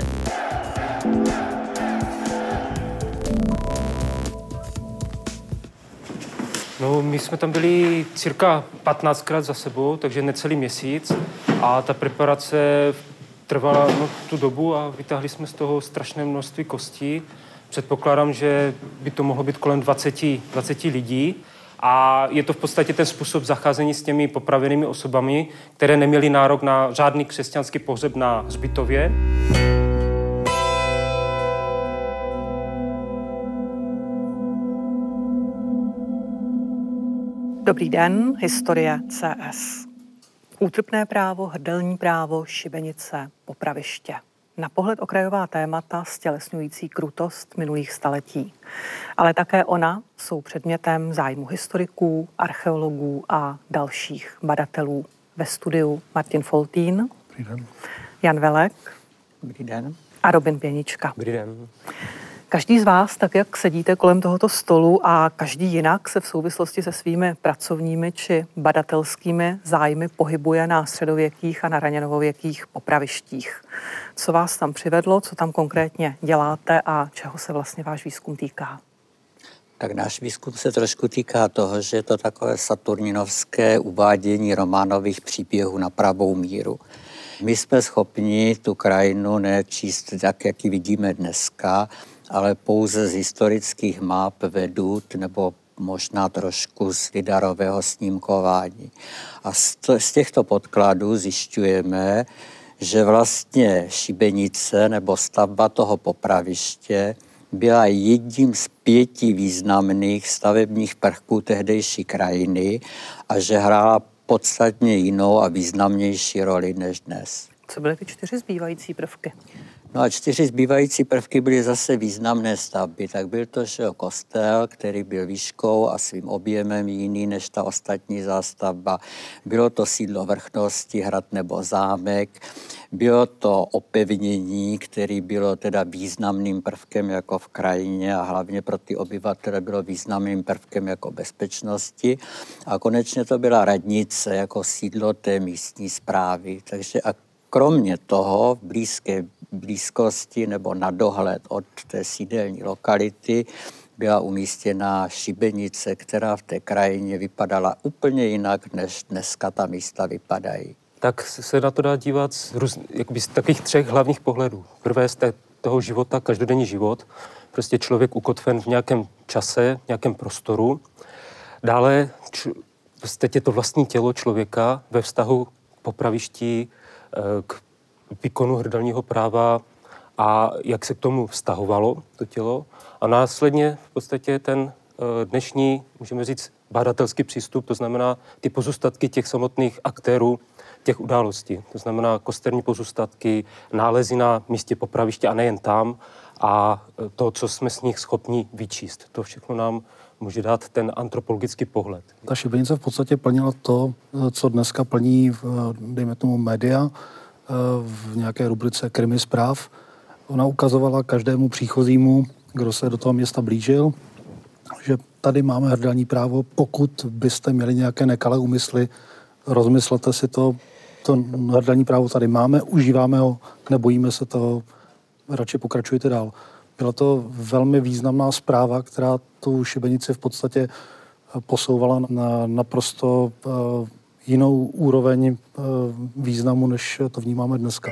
Zprávě. No, my jsme tam byli cirka 15krát za sebou, takže necelý měsíc a ta preparace trvala no, tu dobu a vytáhli jsme z toho strašné množství kostí. Předpokládám, že by to mohlo být kolem 20, 20 lidí. A je to v podstatě ten způsob zacházení s těmi popravenými osobami, které neměly nárok na žádný křesťanský pohřeb na zbytově. Dobrý den, historie CS. Útrpné právo, hrdelní právo, šibenice, popraviště. Na pohled okrajová témata stělesňující krutost minulých staletí. Ale také ona jsou předmětem zájmu historiků, archeologů a dalších badatelů. Ve studiu Martin Foltín, Dobrý den. Jan Velek Dobrý den. a Robin Pěnička. Dobrý den. Každý z vás, tak jak sedíte kolem tohoto stolu a každý jinak se v souvislosti se svými pracovními či badatelskými zájmy pohybuje na středověkých a na raněnovověkých popravištích. Co vás tam přivedlo, co tam konkrétně děláte a čeho se vlastně váš výzkum týká? Tak náš výzkum se trošku týká toho, že je to takové saturninovské uvádění románových příběhů na pravou míru. My jsme schopni tu krajinu nečíst tak, jak ji vidíme dneska, ale pouze z historických map vedut nebo možná trošku z lidarového snímkování. A z, to, z těchto podkladů zjišťujeme, že vlastně šibenice nebo stavba toho popraviště byla jedním z pěti významných stavebních prvků tehdejší krajiny a že hrála podstatně jinou a významnější roli než dnes. Co byly ty čtyři zbývající prvky? No a čtyři zbývající prvky byly zase významné stavby. Tak byl to že kostel, který byl výškou a svým objemem jiný než ta ostatní zástavba. Bylo to sídlo vrchnosti, hrad nebo zámek. Bylo to opevnění, který bylo teda významným prvkem jako v krajině a hlavně pro ty obyvatele bylo významným prvkem jako bezpečnosti. A konečně to byla radnice jako sídlo té místní zprávy. Takže a kromě toho v blízké blízkosti nebo na dohled od té sídelní lokality byla umístěna šibenice, která v té krajině vypadala úplně jinak, než dneska ta místa vypadají. Tak se na to dá dívat z, růz, jakoby z takových třech hlavních pohledů. Prvé z té, toho života, každodenní život, prostě člověk ukotven v nějakém čase, v nějakém prostoru. Dále č, prostě je to vlastní tělo člověka ve vztahu k popravišti, eh, k výkonu hrdelního práva a jak se k tomu vztahovalo to tělo. A následně v podstatě ten eh, dnešní, můžeme říct, badatelský přístup, to znamená ty pozůstatky těch samotných aktérů těch událostí. To znamená kosterní pozůstatky, nálezy na místě popraviště a nejen tam a eh, to, co jsme s nich schopni vyčíst. To všechno nám může dát ten antropologický pohled. Ta šibenice v podstatě plnila to, co dneska plní, dejme tomu, média, v nějaké rubrice krimi zpráv. Ona ukazovala každému příchozímu, kdo se do toho města blížil, že tady máme hrdelní právo, pokud byste měli nějaké nekalé úmysly, rozmyslete si to, to hrdelní právo tady máme, užíváme ho, nebojíme se toho, radši pokračujte dál. Byla to velmi významná zpráva, která tu šibenici v podstatě posouvala na naprosto jinou úroveň eh, významu, než to vnímáme dneska.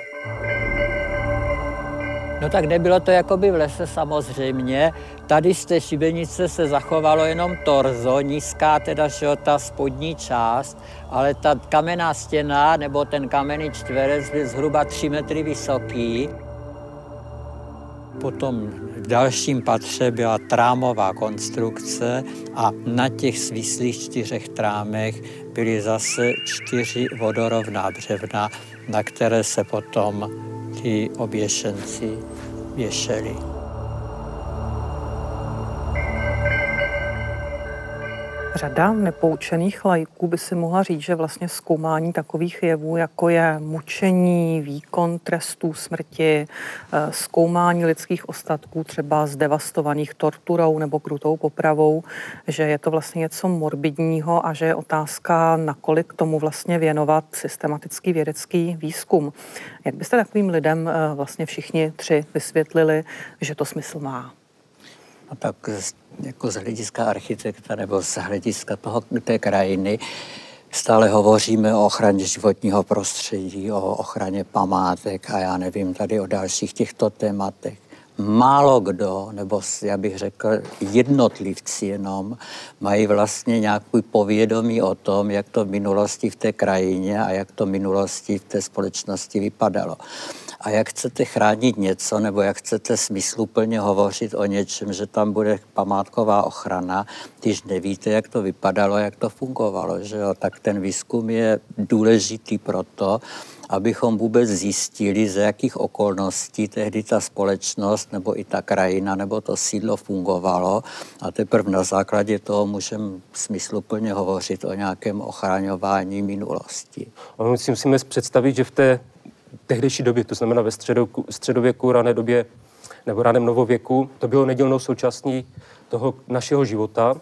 No tak nebylo to jakoby v lese samozřejmě. Tady z té šibenice se zachovalo jenom torzo, nízká teda že ta spodní část, ale ta kamenná stěna nebo ten kamenný čtverec byl zhruba 3 metry vysoký. Potom v dalším patře byla trámová konstrukce a na těch svislých čtyřech trámech byly zase čtyři vodorovná břevna, na které se potom ti oběšenci věšeli. Řada nepoučených lajků by si mohla říct, že vlastně zkoumání takových jevů, jako je mučení, výkon trestů smrti, eh, zkoumání lidských ostatků, třeba zdevastovaných torturou nebo krutou popravou, že je to vlastně něco morbidního a že je otázka, nakolik tomu vlastně věnovat systematický vědecký výzkum. Jak byste takovým lidem eh, vlastně všichni tři vysvětlili, že to smysl má? A tak jako z hlediska architekta nebo z hlediska toho, té krajiny stále hovoříme o ochraně životního prostředí, o ochraně památek a já nevím tady o dalších těchto tématech. Málo kdo, nebo já bych řekl jednotlivci jenom, mají vlastně nějaký povědomí o tom, jak to v minulosti v té krajině a jak to v minulosti v té společnosti vypadalo a jak chcete chránit něco, nebo jak chcete smysluplně hovořit o něčem, že tam bude památková ochrana, když nevíte, jak to vypadalo, jak to fungovalo, že jo? tak ten výzkum je důležitý proto, abychom vůbec zjistili, ze jakých okolností tehdy ta společnost nebo i ta krajina nebo to sídlo fungovalo a teprve na základě toho můžeme smysluplně hovořit o nějakém ochraňování minulosti. My si musíme představit, že v té tehdejší době, to znamená ve středověku, středověku, rané době nebo raném novověku, to bylo nedílnou součástí toho našeho života.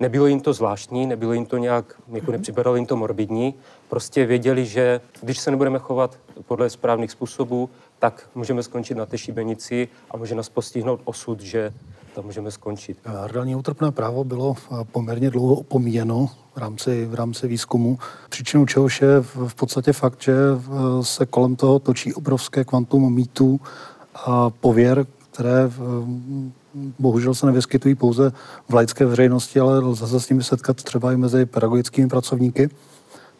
Nebylo jim to zvláštní, nebylo jim to nějak, jako nepřipadalo jim to morbidní. Prostě věděli, že když se nebudeme chovat podle správných způsobů, tak můžeme skončit na té šibenici a může nás postihnout osud, že tam můžeme skončit. Hrdelní útrpné právo bylo eh, poměrně dlouho opomíjeno v rámci, v rámci výzkumu. Příčinou čehož je v podstatě fakt, že eh, se kolem toho točí obrovské kvantum mýtů a pověr, které eh, bohužel se nevyskytují pouze v laické veřejnosti, ale lze se s nimi setkat třeba i mezi pedagogickými pracovníky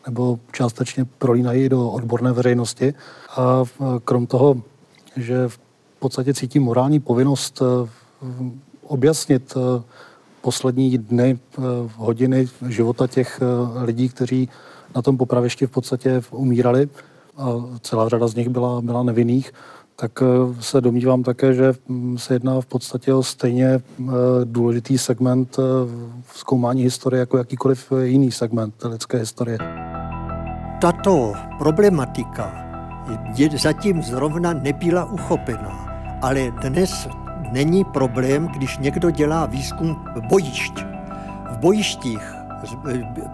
nebo částečně prolínají do odborné veřejnosti. A krom toho, že v podstatě cítí morální povinnost objasnit eh, poslední dny, eh, hodiny života těch eh, lidí, kteří na tom popravišti v podstatě umírali a celá řada z nich byla, byla nevinných, tak se domnívám také, že hm, se jedná v podstatě o stejně důležitý segment v zkoumání historie jako jakýkoliv jiný segment lidské historie. Tato problematika zatím zrovna nebyla uchopena, ale dnes není problém, když někdo dělá výzkum bojišť. V bojištích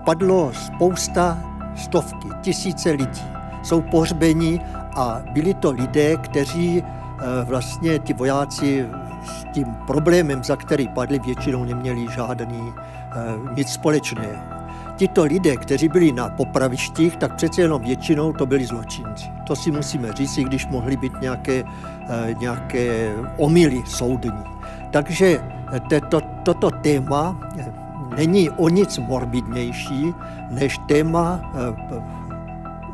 padlo spousta, stovky, tisíce lidí. Jsou pohřbeni a byli to lidé, kteří eh, vlastně ti vojáci s tím problémem, za který padli, většinou neměli žádný eh, nic společného tito lidé, kteří byli na popravištích, tak přece jenom většinou to byli zločinci. To si musíme říct, i když mohly být nějaké, nějaké omily soudní. Takže to, toto téma eh, není o nic morbidnější než téma eh,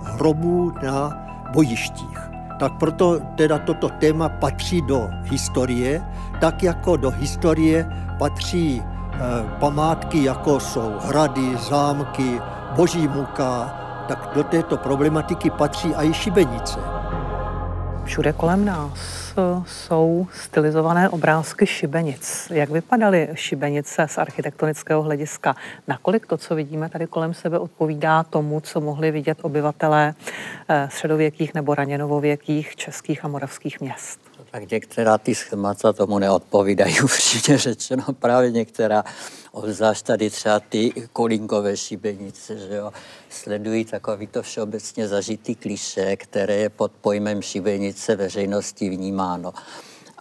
hrobů na bojištích. Tak proto teda toto téma patří do historie, tak jako do historie patří Eh, památky, jako jsou hrady, zámky, boží muka, tak do této problematiky patří i šibenice. Všude kolem nás jsou stylizované obrázky šibenic. Jak vypadaly šibenice z architektonického hlediska? Nakolik to, co vidíme tady kolem sebe, odpovídá tomu, co mohli vidět obyvatelé eh, středověkých nebo raněnovověkých českých a moravských měst? Tak některá ty schémata tomu neodpovídají upřímně řečeno. Právě některá, obzvlášť tady třeba ty kolínkové šibenice, že jo, sledují takový to všeobecně zažitý kliše, které je pod pojmem šibenice veřejnosti vnímáno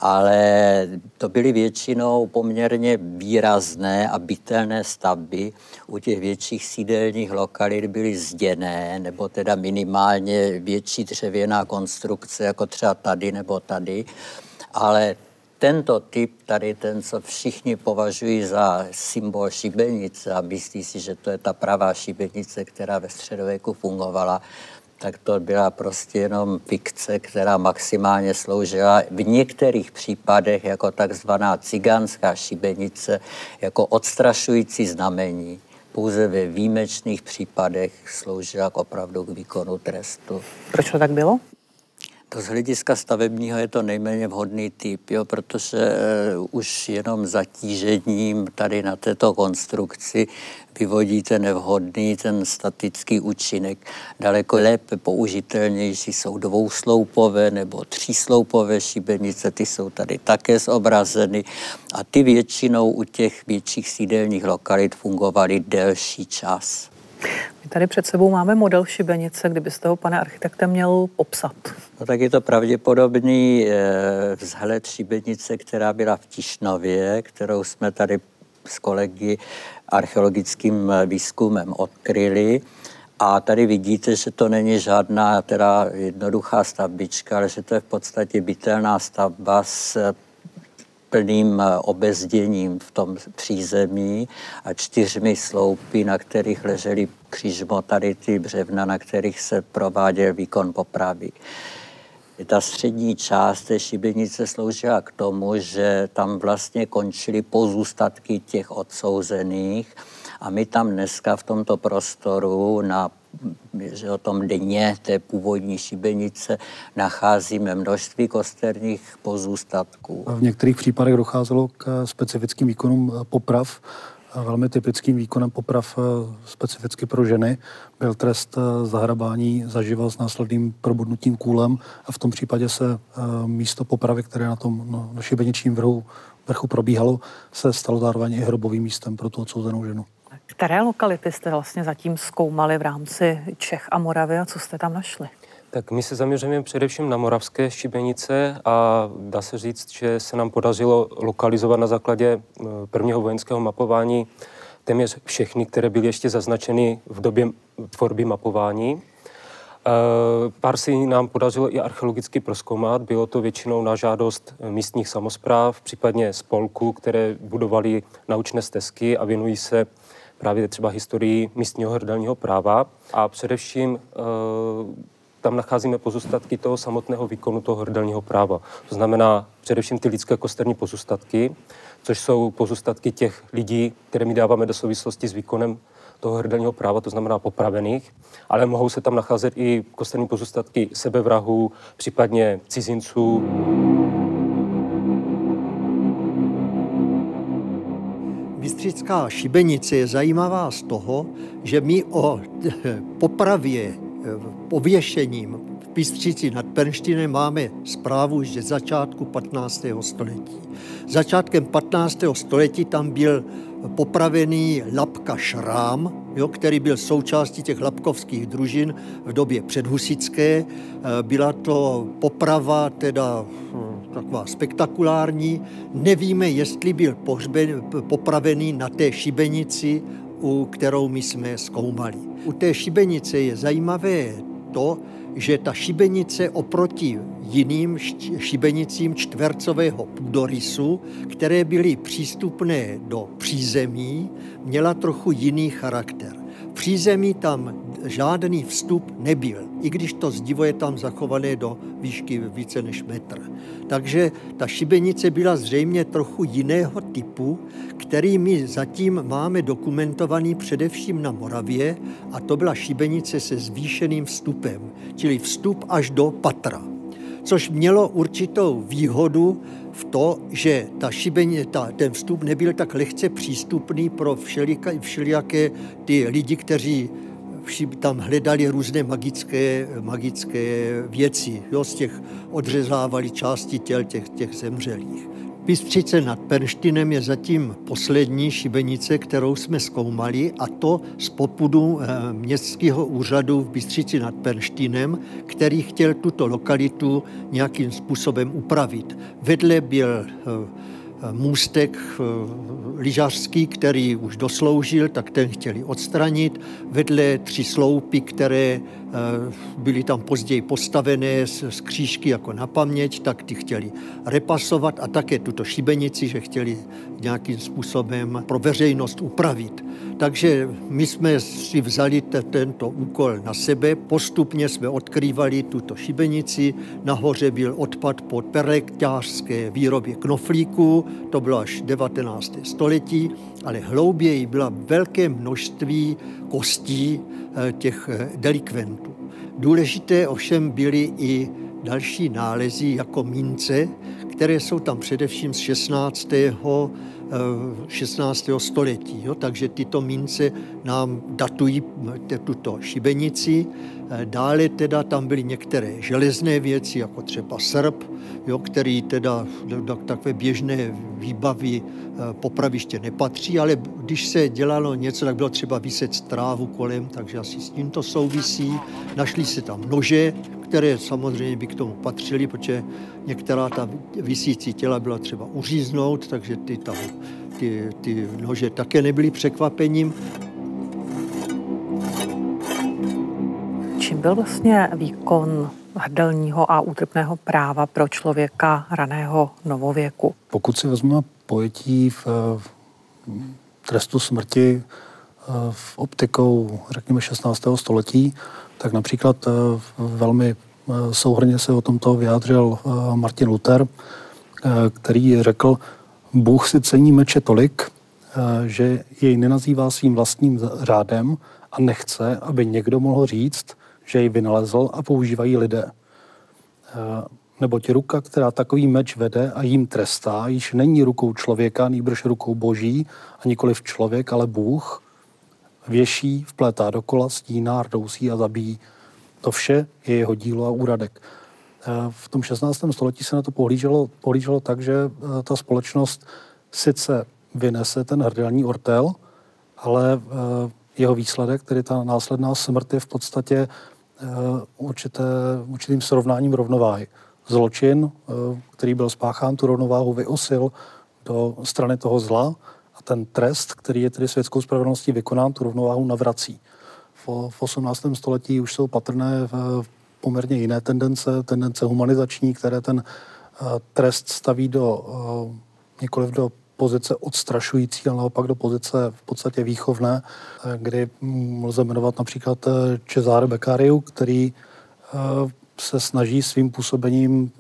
ale to byly většinou poměrně výrazné a bytelné stavby. U těch větších sídelních lokalit byly zděné, nebo teda minimálně větší dřevěná konstrukce, jako třeba tady nebo tady. Ale tento typ, tady ten, co všichni považují za symbol šibenice a myslí si, že to je ta pravá šibenice, která ve středověku fungovala, tak to byla prostě jenom fikce, která maximálně sloužila v některých případech jako takzvaná cigánská šibenice, jako odstrašující znamení. Pouze ve výjimečných případech sloužila k opravdu k výkonu trestu. Proč to tak bylo? Z hlediska stavebního je to nejméně vhodný typ, jo, protože uh, už jenom zatížením tady na této konstrukci vyvodíte nevhodný ten statický účinek. Daleko lépe použitelnější jsou dvousloupové nebo třísloupové šibenice, ty jsou tady také zobrazeny a ty většinou u těch větších sídelních lokalit fungovaly delší čas. My tady před sebou máme model šibenice, kdybyste ho, pane architekte, měl popsat. No tak je to pravděpodobný eh, vzhled šibenice, která byla v Tišnově, kterou jsme tady s kolegy archeologickým výzkumem odkryli. A tady vidíte, že to není žádná teda jednoduchá stavbička, ale že to je v podstatě bytelná stavba s plným obezděním v tom přízemí a čtyřmi sloupy, na kterých ležely křižmotary ty břevna, na kterých se prováděl výkon popravy. Ta střední část té šibenice sloužila k tomu, že tam vlastně končily pozůstatky těch odsouzených a my tam dneska v tomto prostoru na o tom dně té původní šibenice nacházíme množství kosterních pozůstatků. V některých případech docházelo k specifickým výkonům poprav velmi typickým výkonem poprav eh, specificky pro ženy byl trest eh, zahrabání zaživa s následným probudnutím kůlem a v tom případě se eh, místo popravy, které na tom no, šibeničním vrhu, vrchu probíhalo, se stalo zároveň i hrobovým místem pro tu odsouzenou ženu. Které lokality jste vlastně zatím zkoumali v rámci Čech a Moravy a co jste tam našli? Tak my se zaměřujeme především na moravské šibenice a dá se říct, že se nám podařilo lokalizovat na základě eh, prvního vojenského mapování téměř všechny, které byly ještě zaznačeny v době tvorby mapování. Eh, pár si nám podařilo i archeologicky proskoumat. Bylo to většinou na žádost místních samozpráv, případně spolků, které budovali naučné stezky a věnují se právě třeba historii místního hrdelního práva. A především eh, tam nacházíme pozůstatky toho samotného výkonu toho hrdelního práva. To znamená především ty lidské kosterní pozůstatky, což jsou pozůstatky těch lidí, které my dáváme do souvislosti s výkonem toho hrdelního práva, to znamená popravených, ale mohou se tam nacházet i kosterní pozůstatky sebevrahů, případně cizinců. Bystřická šibenice je zajímavá z toho, že my o popravě pověšením v Pistřici nad Pernštinem máme zprávu že začátku 15. století. Začátkem 15. století tam byl popravený Lapka Šrám, jo, který byl součástí těch lapkovských družin v době předhusické. Byla to poprava teda hm, taková spektakulární. Nevíme, jestli byl pohřben, popravený na té šibenici u kterou my jsme zkoumali. U té šibenice je zajímavé to, že ta šibenice oproti jiným šibenicím čtvercového půdorysu, které byly přístupné do přízemí, měla trochu jiný charakter. V přízemí tam žádný vstup nebyl, i když to zdivo je tam zachované do výšky více než metr. Takže ta šibenice byla zřejmě trochu jiného typu, který my zatím máme dokumentovaný především na Moravě, a to byla šibenice se zvýšeným vstupem, čili vstup až do patra což mělo určitou výhodu v to, že ta šibeně, ta, ten vstup nebyl tak lehce přístupný pro všelijaké ty lidi, kteří tam hledali různé magické, magické věci. Jo, z těch odřezávali části těl těch, těch zemřelých. Bystřice nad Pernštinem je zatím poslední šibenice, kterou jsme zkoumali, a to z popudu eh, městského úřadu v Bystřici nad Pernštinem, který chtěl tuto lokalitu nějakým způsobem upravit. Vedle byl eh, můstek eh, lyžařský, který už dosloužil, tak ten chtěli odstranit. Vedle tři sloupy, které byly tam později postavené z křížky jako na paměť, tak ty chtěli repasovat a také tuto šibenici, že chtěli nějakým způsobem pro veřejnost upravit. Takže my jsme si vzali tento úkol na sebe, postupně jsme odkrývali tuto šibenici, nahoře byl odpad po perekťářské výrobě knoflíku, to bylo až 19. století, ale hlouběji byla velké množství kostí eh, těch eh, delikventů. Důležité ovšem byly i další nálezy jako mince, které jsou tam především z 16. 16. Eh, století. Jo? Takže tyto mince nám datují tuto šibenici. Eh, dále teda tam byly některé železné věci, jako třeba srp, jo, který teda do takové běžné výbavy eh, popraviště nepatří, ale když se dělalo něco, tak bylo třeba vyset trávu kolem, takže asi s tím to souvisí. Našli se tam nože, které samozřejmě by k tomu patřily, protože některá ta vysící těla byla třeba uříznout, takže ty, tam, ty, ty nože také nebyly překvapením. Čím byl vlastně výkon hrdelního a útrpného práva pro člověka raného novověku? Pokud si vezmeme pojetí v, v trestu smrti v optikou, řekněme, 16. století, tak například velmi souhrně se o tomto vyjádřil Martin Luther, který řekl, Bůh si cení meče tolik, že jej nenazývá svým vlastním řádem a nechce, aby někdo mohl říct, že ji vynalezl a používají lidé. Neboť ruka, která takový meč vede a jim trestá, již není rukou člověka, nýbrž rukou boží a nikoli v člověk, ale Bůh, věší, vplétá dokola, stíná, rdousí a zabíjí. To vše je jeho dílo a úradek. V tom 16. století se na to pohlíželo, pohlíželo tak, že eh, ta společnost sice vynese ten hrdelní ortel, ale eh, jeho výsledek, tedy ta následná smrt, je v podstatě určité, určitým srovnáním rovnováhy. Zločin, který byl spáchán, tu rovnováhu vyosil do strany toho zla a ten trest, který je tedy světskou spravedlností vykonán, tu rovnováhu navrací. V, v 18. století už jsou patrné v poměrně jiné tendence, tendence humanizační, které ten eh, trest staví do, eh, nikoliv do pozice odstrašující, ale naopak do pozice v podstatě výchovné, eh, kdy lze jmenovat například Cesare Beccario, který se snaží svým působením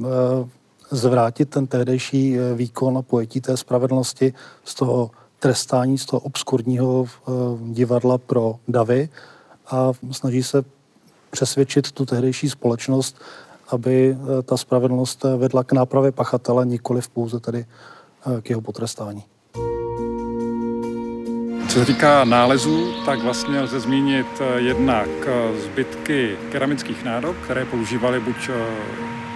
zvrátit ten tehdejší výkon a pojetí té spravedlnosti z toho trestání, z toho obskurního divadla pro davy a snaží se přesvědčit tu tehdejší společnost, aby eh, ta spravedlnost eh, vedla k nápravě pachatele, nikoli v pouze tedy eh, k jeho potrestání. Co se týká nálezů, tak vlastně lze zmínit jednak zbytky keramických nádob, které používali buď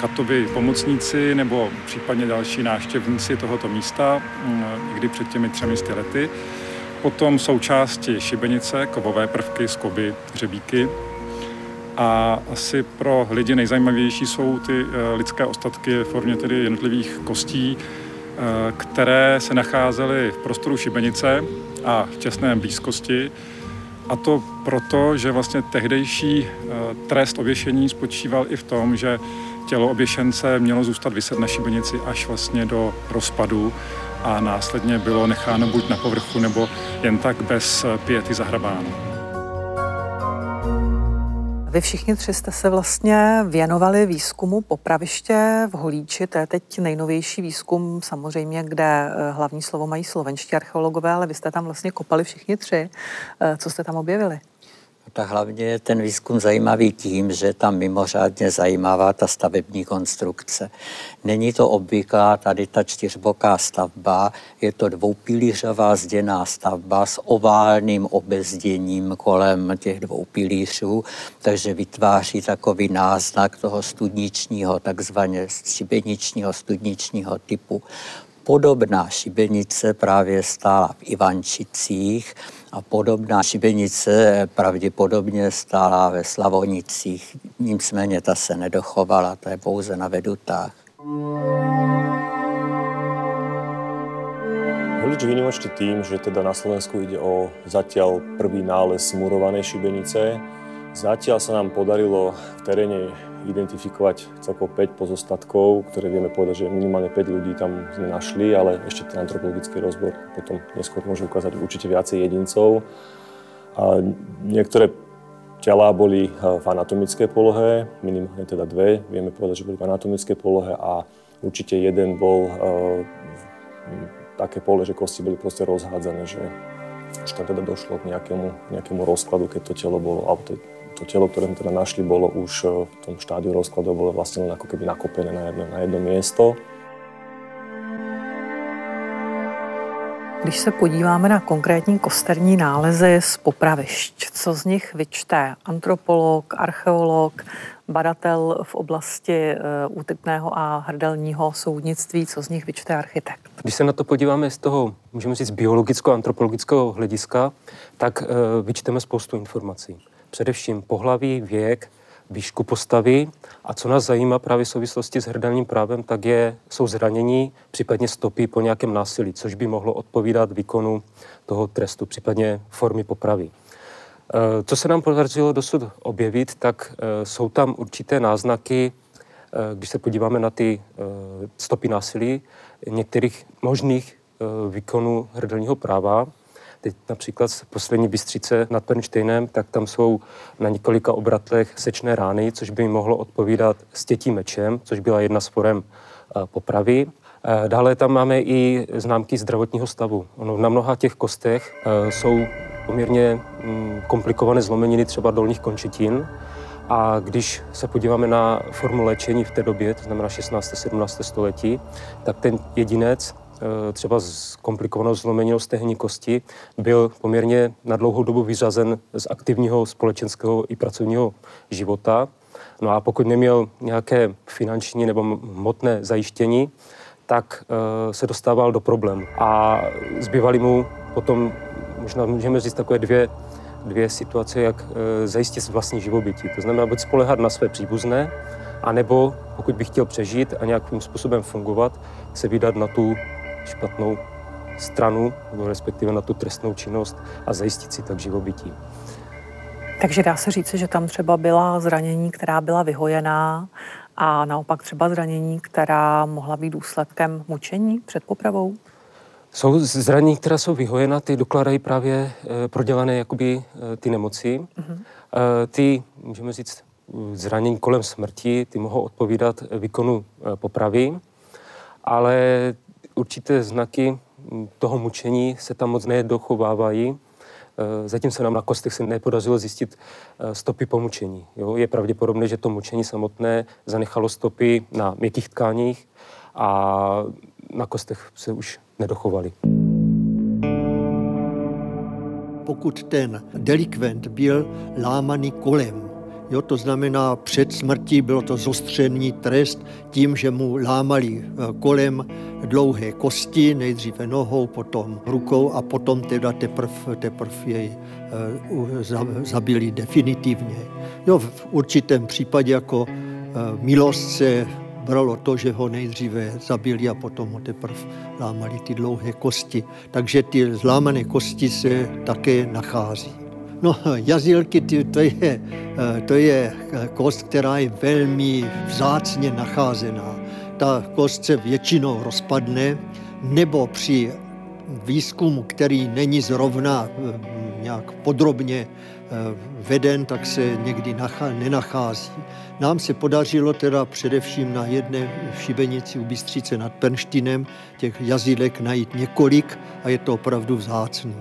katovi pomocníci nebo případně další návštěvníci tohoto místa, mm, kdy před těmi třemi lety. Potom součásti šibenice, kovové prvky, skoby, hřebíky, a asi pro lidi nejzajímavější jsou ty eh, lidské ostatky v formě tedy jednotlivých kostí, eh, které se nacházely v prostoru šibenice a v těsném blízkosti. A to proto, že vlastně tehdejší eh, trest oběšení spočíval i v tom, že tělo oběšence mělo zůstat vyset na šibenici až vlastně do rozpadu a následně bylo necháno buď na povrchu nebo jen tak bez pěty zahrabáno. Vy všichni tři jste se vlastně věnovali výzkumu popraviště v Holíči. To je teď nejnovější výzkum, samozřejmě, kde eh, hlavní slovo mají slovenští archeologové, ale vy jste tam vlastně kopali všichni tři. Eh, co jste tam objevili? Tak hlavně je ten výzkum zajímavý tím, že tam mimořádně zajímavá ta stavební konstrukce. Není to obvyklá tady ta čtyřboká stavba, je to dvoupilířová zděná stavba s oválným obezděním kolem těch dvou pilířů, takže vytváří takový náznak toho studničního, takzvaně šibeničního studničního typu. Podobná šibenice právě stála v Ivančicích, a podobná šibenice pravděpodobně stála ve Slavonicích, nicméně ta se nedochovala, ta je pouze na vedutách. Holič výnimočný tým, že teda na Slovensku ide o zatiaľ prvý nález murovanej šibenice. Zatiaľ sa nám podarilo v teréne identifikovať celkovo 5 pozostatkov, ktoré vieme povedať, že minimálne 5 ľudí tam sme našli, ale ešte ten antropologický rozbor potom neskôr môže ukázať určite viacej jedincov. A niektoré tela boli eh, v anatomické polohe, minimálne teda dve, vieme povedať, že boli v anatomické polohe a určite jeden bol uh, také pole, že kosti boli proste rozhádzané, že už tam teda došlo k nejakému, nejakému rozkladu, keď to telo bolo, alebo to, telo, ktoré sme teda našli, bolo už e, v tom štádiu rozkladu, bolo vlastne len ako keby nakopené na jedno, na jedno miesto. Když se podíváme na konkrétní kosterní nálezy z popravišť, co z nich vyčte antropolog, archeolog, badatel v oblasti e, útypného a hrdelního soudnictví, co z nich vyčte architekt? Když se na to podíváme z toho, můžeme říct, biologicko-antropologického hlediska, tak e, vyčteme spoustu informací. Především pohlaví, věk, výšku postavy a co nás zajímá právě v souvislosti s hrdelním právem, tak je, jsou zranění, případně stopy po nějakém násilí, což by mohlo odpovídat výkonu toho trestu, případně formy popravy. Eh, co se nám podařilo dosud objevit, tak eh, jsou tam určité náznaky, eh, když se podíváme na ty stopy násilí, některých možných výkonů hrdelního práva, Teď například z poslední Bystřice nad Pernštejnem, tak tam jsou na několika obratlech sečné rány, což by mohlo odpovídat stětí mečem, což byla jedna z forem popravy. Dále tam máme i známky zdravotního stavu. Ono, na mnoha těch kostech jsou poměrně mm, komplikované zlomeniny třeba dolních končetin. A když se podíváme na formu léčení v té době, to znamená 16. 17. století, tak ten jedinec eh, třeba s komplikovanou zlomeninou stehní kosti byl poměrně na dlouhou dobu vyřazen z aktivního společenského i pracovního života. No a pokud neměl nějaké finanční nebo hmotné zajištění, tak uh, se dostával do problém. A zbývaly mu potom možná můžeme říct takové dvě, dvě situace, jak e, zajistit vlastní živobytí. To znamená buď spolehat na své příbuzné, anebo pokud bych chtěl přežít a nějakým způsobem fungovat, se vydat na tu špatnou stranu, nebo respektive na tu trestnou činnost a zajistit si tak živobytí. Takže dá se říci, že tam třeba byla zranění, která byla vyhojená a naopak třeba zranění, která mohla být důsledkem mučení před popravou? Jsou zranění, která jsou vyhojena, ty dokládají právě e, prodělané jakoby e, ty nemoci. Mm-hmm. E, ty, můžeme říct, zranění kolem smrti, ty mohou odpovídat výkonu popravy, ale určité znaky toho mučení se tam moc nedochovávají. E, zatím se nám na kostech se nepodařilo zjistit e, stopy po mučení. Jo? Je pravděpodobné, že to mučení samotné zanechalo stopy na měkkých tkáních a na kostech se už nedochovali. Pokud ten delikvent byl lámaný kolem, Jo, to znamená, před smrtí bylo to zostřený trest tím, že mu lámali eh, kolem dlouhé kosti, nejdříve nohou, potom rukou a potom teda teprv, teprv jej uh, zabili definitivně. Jo, v určitém případě jako uh, milost se bralo to, že ho nejdříve zabili a potom ho teprve lámali ty dlouhé kosti. Takže ty zlámané kosti se také nachází. No, jazilky, ty, to, je, eh, to je kost, která je velmi vzácně nacházená. Ta kost se většinou rozpadne, nebo při výzkumu, který není zrovna eh, nějak podrobně Eh, veden, tak se někdy nenachází. Nám se podařilo teda především na jedné šibenici u Bystřice nad Pernštinem těch jazílek najít několik a je to opravdu vzácné.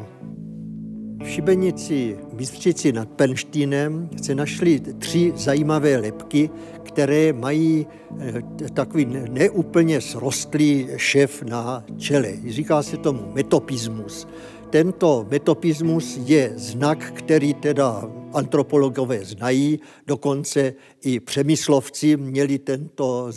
V šibenici Bystřici nad Pernštinem se našly tři zajímavé lepky, které mají eh, takový neúplně srostlý šef na čele. Říká se tomu metopismus. Tento metopismus je znak, který teda antropologové znají, dokonce i přemyslovci měli tento,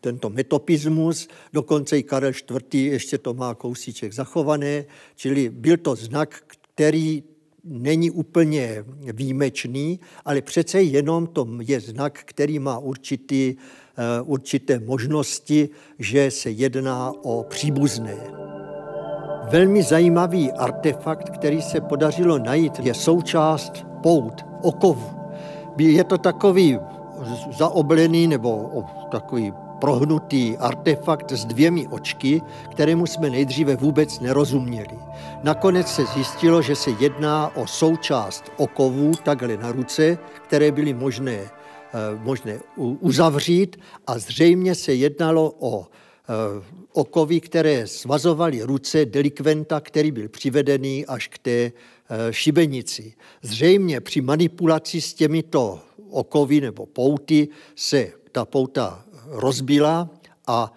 tento metopismus, dokonce i Karel IV. ještě to má kousíček zachované, čili byl to znak, který není úplně výjimečný, ale přece jenom to je znak, který má určitý, eh, určité možnosti, že se jedná o příbuzné. Velmi zajímavý artefakt, který se podařilo najít, je součást pout, okovu. Je to takový zaoblený nebo takový prohnutý artefakt s dvěmi očky, kterému jsme nejdříve vůbec nerozuměli. Nakonec se zjistilo, že se jedná o součást okovů takhle na ruce, které byly možné, eh, možné uzavřít a zřejmě se jednalo o okovy, které svazovaly ruce delikventa, který byl přivedený až k té šibenici. Zřejmě při manipulaci s těmito okovy nebo pouty se ta pouta rozbila a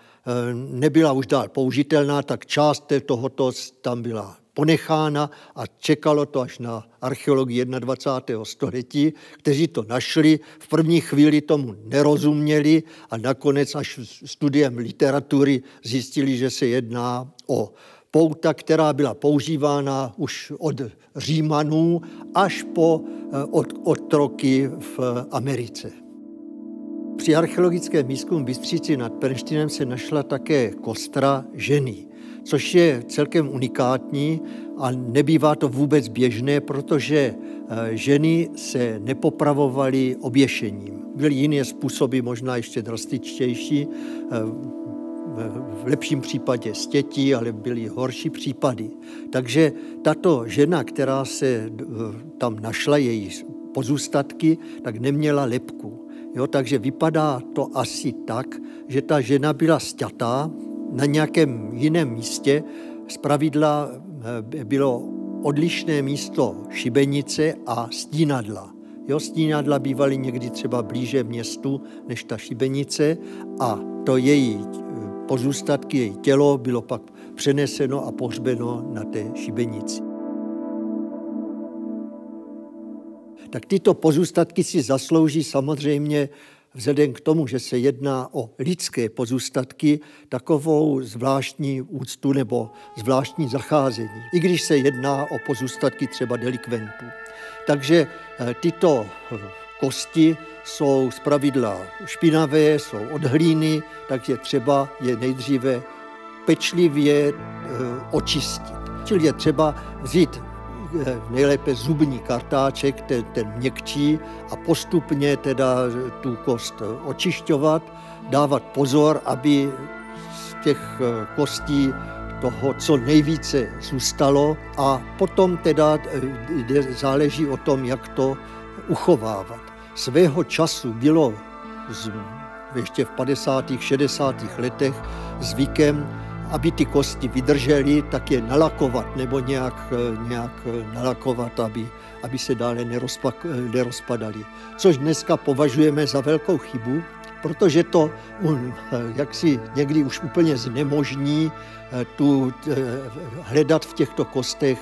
nebyla už dál použitelná, tak část tohoto tam byla ponechána a čekalo to až na archeologii 21. století, kteří to našli, v první chvíli tomu nerozuměli a nakonec až studiem literatury zjistili, že se jedná o pouta, která byla používána už od Římanů až po od, otroky v Americe. Při archeologickém výzkumu Bystříci nad Pernštinem se našla také kostra ženy což je celkem unikátní a nebývá to vůbec běžné, protože eh, ženy se nepopravovaly oběšením. Byly jiné způsoby, možná ještě drastičtější, eh, v lepším případě stětí, ale byly horší případy. Takže tato žena, která se eh, tam našla, její pozůstatky, tak neměla lepku. Jo, takže vypadá to asi tak, že ta žena byla sťatá, na nějakém jiném místě. Z pravidla eh, bylo odlišné místo šibenice a stínadla. Jo, stínadla bývaly někdy třeba blíže městu než ta šibenice a to její eh, pozůstatky, její tělo bylo pak přeneseno a pohřbeno na té šibenici. Tak tyto pozůstatky si zaslouží samozřejmě vzhledem k tomu, že se jedná o lidské pozůstatky, takovou zvláštní úctu nebo zvláštní zacházení, i když se jedná o pozůstatky třeba delikventů. Takže eh, tyto eh, kosti jsou zpravidla špinavé, jsou od hlíny, takže třeba je nejdříve pečlivě eh, očistit. Čili je třeba vzít nejlépe zubní kartáček, ten, ten měkčí a postupně teda tu kost očišťovat, dávat pozor, aby z těch eh, kostí toho, co nejvíce zůstalo a potom teda eh, záleží o tom, jak to uchovávat. Svého času bylo z, ještě v 50. 60. letech zvykem aby ty kosti vydržely, tak je nalakovat nebo nějak, nějak nalakovat, aby, aby se dále nerozpak, nerozpadaly. Což dneska považujeme za velkou chybu, protože to jak si někdy už úplně znemožní tu, hledat v těchto kostech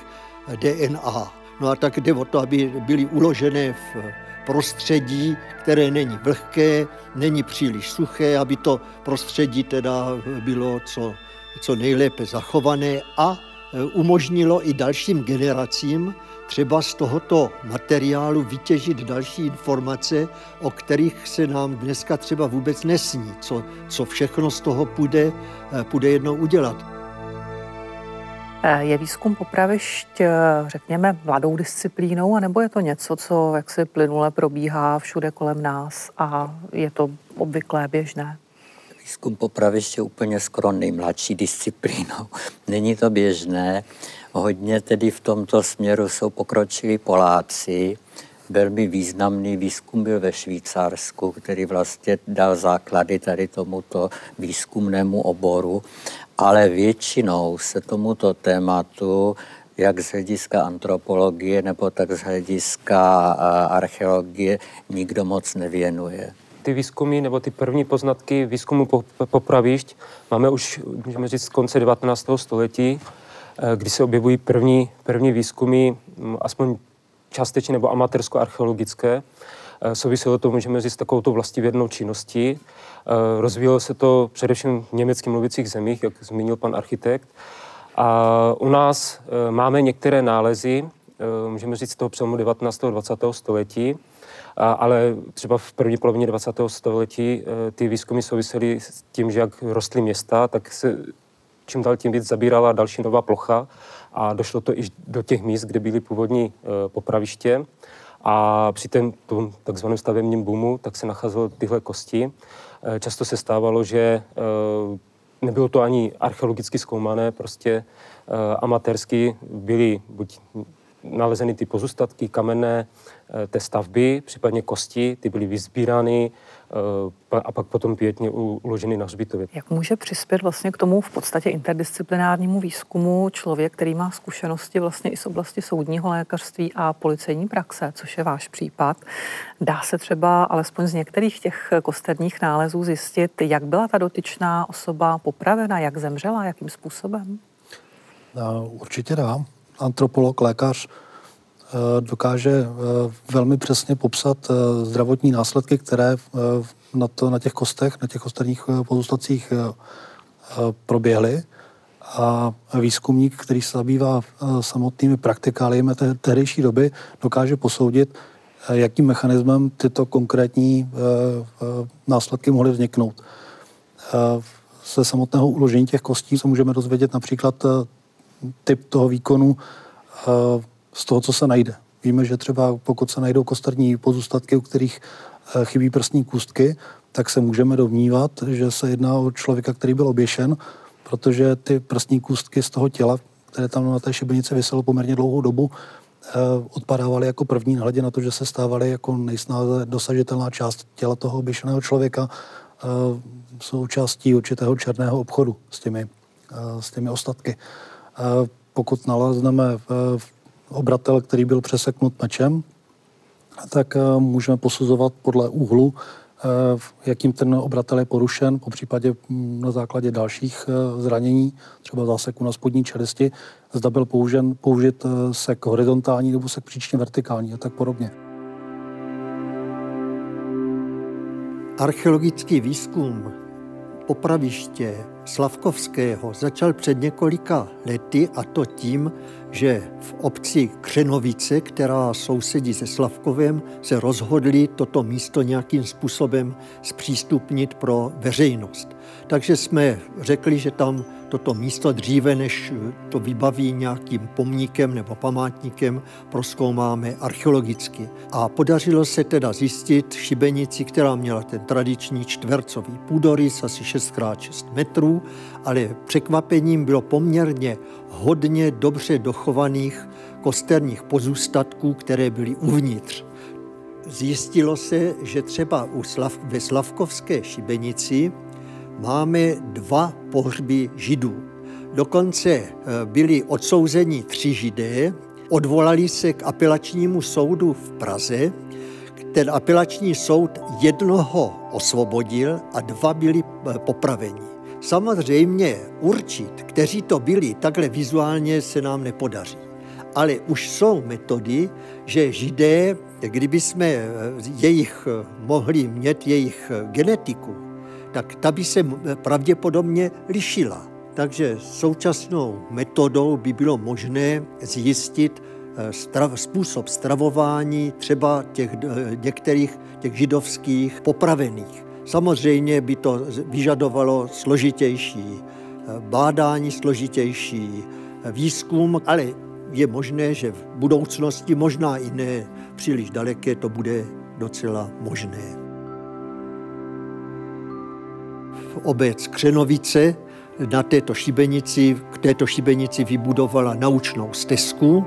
DNA. No a tak jde o to, aby byly uložené v prostředí, které není vlhké, není příliš suché, aby to prostředí teda bylo co co nejlépe zachované a e, umožnilo i dalším generacím třeba z tohoto materiálu vytěžit další informace, o kterých se nám dneska třeba vůbec nesní, co, co všechno z toho půjde, e, půjde jednou udělat. E, je výzkum popravišť, řekněme, mladou disciplínou, anebo je to něco, co jaksi plynule probíhá všude kolem nás a je to obvyklé, běžné? Výzkum popraviště úplně skoro nejmladší disciplínou. Není to běžné. Hodně tedy v tomto směru jsou pokročilí Poláci. Velmi významný výzkum byl ve Švýcarsku, který vlastně dal základy tady tomuto výzkumnému oboru, ale většinou se tomuto tématu jak z hlediska antropologie nebo tak z hlediska archeologie nikdo moc nevěnuje ty výzkumy nebo ty první poznatky výzkumu popravišť máme už, můžeme říct, z konce 19. století, eh, kdy se objevují první, první výzkumy, mm, aspoň částečně nebo amatérsko-archeologické. Eh, souviselo to, můžeme říct, takovou vlastivědnou činností. Eh, rozvíjelo se to především v německy mluvících zemích, jak zmínil pan architekt. A u nás máme některé nálezy, můžeme říct, z toho přelomu 19. a 20. století, ale třeba v první polovině 20. století eh, ty výzkumy souvisely s tím, že jak rostly města, tak se čím dál tím víc zabírala další nová plocha a došlo to i do těch míst, kde byly původní eh, popraviště. A při tom, tom takzvaném stavebním boomu tak se nacházely tyhle kosti. Eh, často se stávalo, že nebylo to ani archeologicky zkoumané, prostě amatérsky byly buď nalezeny ty pozůstatky kamenné té stavby, případně kosti, ty byly vyzbírány eh, a pak potom pětně uloženy na hřbitově. Jak může přispět vlastně k tomu v podstatě interdisciplinárnímu výzkumu člověk, který má zkušenosti vlastně i z oblasti soudního lékařství a policejní praxe, což je váš případ? Dá se třeba alespoň z některých těch kosterních nálezů zjistit, jak byla ta dotyčná osoba popravena, jak zemřela, jakým způsobem? Určitě dá antropolog, lékař eh, dokáže eh, velmi přesně popsat eh, zdravotní následky, které na, to, na těch kostech, na těch kosterních pozůstacích proběhly. A výzkumník, který se zabývá samotnými praktikáliemi té tehdejší doby, dokáže posoudit, jakým mechanismem tyto konkrétní následky mohly vzniknout. Ze samotného uložení těch kostí se můžeme dozvědět například typ toho výkonu eh, z toho, co se najde. Víme, že třeba pokud se najdou kosterní pozůstatky, u kterých eh, chybí prstní kůstky, tak se můžeme domnívat, že se jedná o člověka, který byl oběšen, protože ty prstní kůstky z toho těla, které tam na té šibenici vyselo poměrně dlouhou dobu, eh, odpadávaly jako první, nehledě na to, že se stávaly jako nejsnáze dosažitelná část těla toho oběšeného člověka, součástí určitého černého obchodu s těmi, s těmi ostatky. Pokud nalezneme obratel, který byl přeseknut mečem, tak eh, můžeme posuzovat podle úhlu, eh, jakým ten obratel je porušen, po případě hm, na základě dalších eh, zranění, třeba záseku na spodní čelisti, zda byl použen, použit sek horizontální nebo sek příčně vertikální a tak podobně. Archeologický výzkum popraviště Slavkovského začal před několika lety a to tím, že v obci Křenovice, která sousedí se Slavkovem, se rozhodli toto místo nějakým způsobem zpřístupnit pro veřejnost. Takže jsme řekli, že tam toto místo dříve, než to vybaví nějakým pomníkem nebo památníkem, proskoumáme archeologicky. A podařilo se teda zjistit šibenici, která měla ten tradiční čtvercový půdorys, asi 6x6 metrů, ale překvapením bylo poměrně hodně dobře dochovaných kosterních pozůstatků, které byly uvnitř. Zjistilo se, že třeba u Slav, ve Slavkovské šibenici máme dva pohřby židů. Dokonce eh, byli odsouzeni tři židé, odvolali se k apelačnímu soudu v Praze. Ten apelační soud jednoho osvobodil a dva byli eh, popraveni. Samozřejmě určit, kteří to byli, takhle vizuálně se nám nepodaří. Ale už jsou metody, že židé, kdyby jsme eh, jejich mohli mít jejich genetiku, tak ta by se pravděpodobně lišila. Takže současnou metodou by bylo možné zjistit eh, strav, způsob stravování třeba těch eh, některých těch židovských popravených. Samozřejmě by to vyžadovalo složitější eh, bádání, složitější výzkum, ale je možné, že v budoucnosti, možná i ne příliš daleké, to bude docela možné. Obec Křenovice na této šibenici, k této šibenici vybudovala naučnou stezku.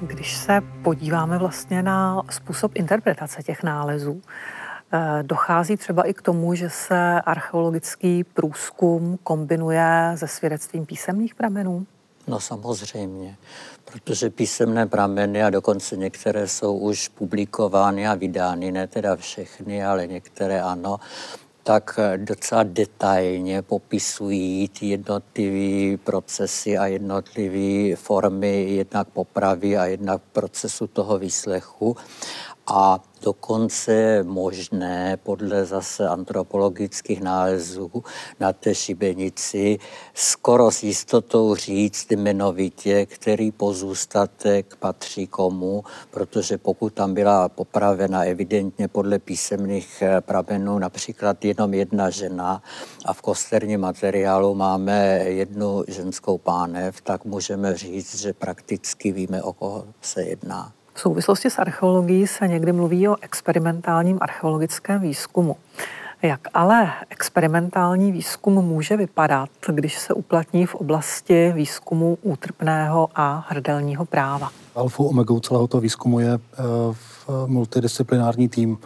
Když se podíváme vlastně na způsob interpretace těch nálezů, eh, Dochází třeba i k tomu, že se archeologický průzkum kombinuje se svědectvím písemných pramenů? No samozřejmě protože písemné prameny a dokonce některé jsou už publikovány a vydány, ne teda všechny, ale některé ano, tak docela detailně popisují ty jednotlivé procesy a jednotlivé formy jednak popravy a jednak procesu toho výslechu. A dokonce možné podle zase antropologických nálezů na té šibenici skoro s jistotou říct jmenovitě, který pozůstatek patří komu, protože pokud tam byla popravena evidentně podle písemných eh, pramenů například jenom jedna žena a v kosterním materiálu máme jednu ženskou pánev, tak můžeme říct, že prakticky víme, o koho se jedná. V souvislosti s archeologií se někdy mluví o experimentálním archeologickém výzkumu. Jak ale experimentální výzkum může vypadat, když se uplatní v oblasti výzkumu útrpného a hrdelního práva? Alfou omegou celého toho výzkumu je eh, multidisciplinární tým.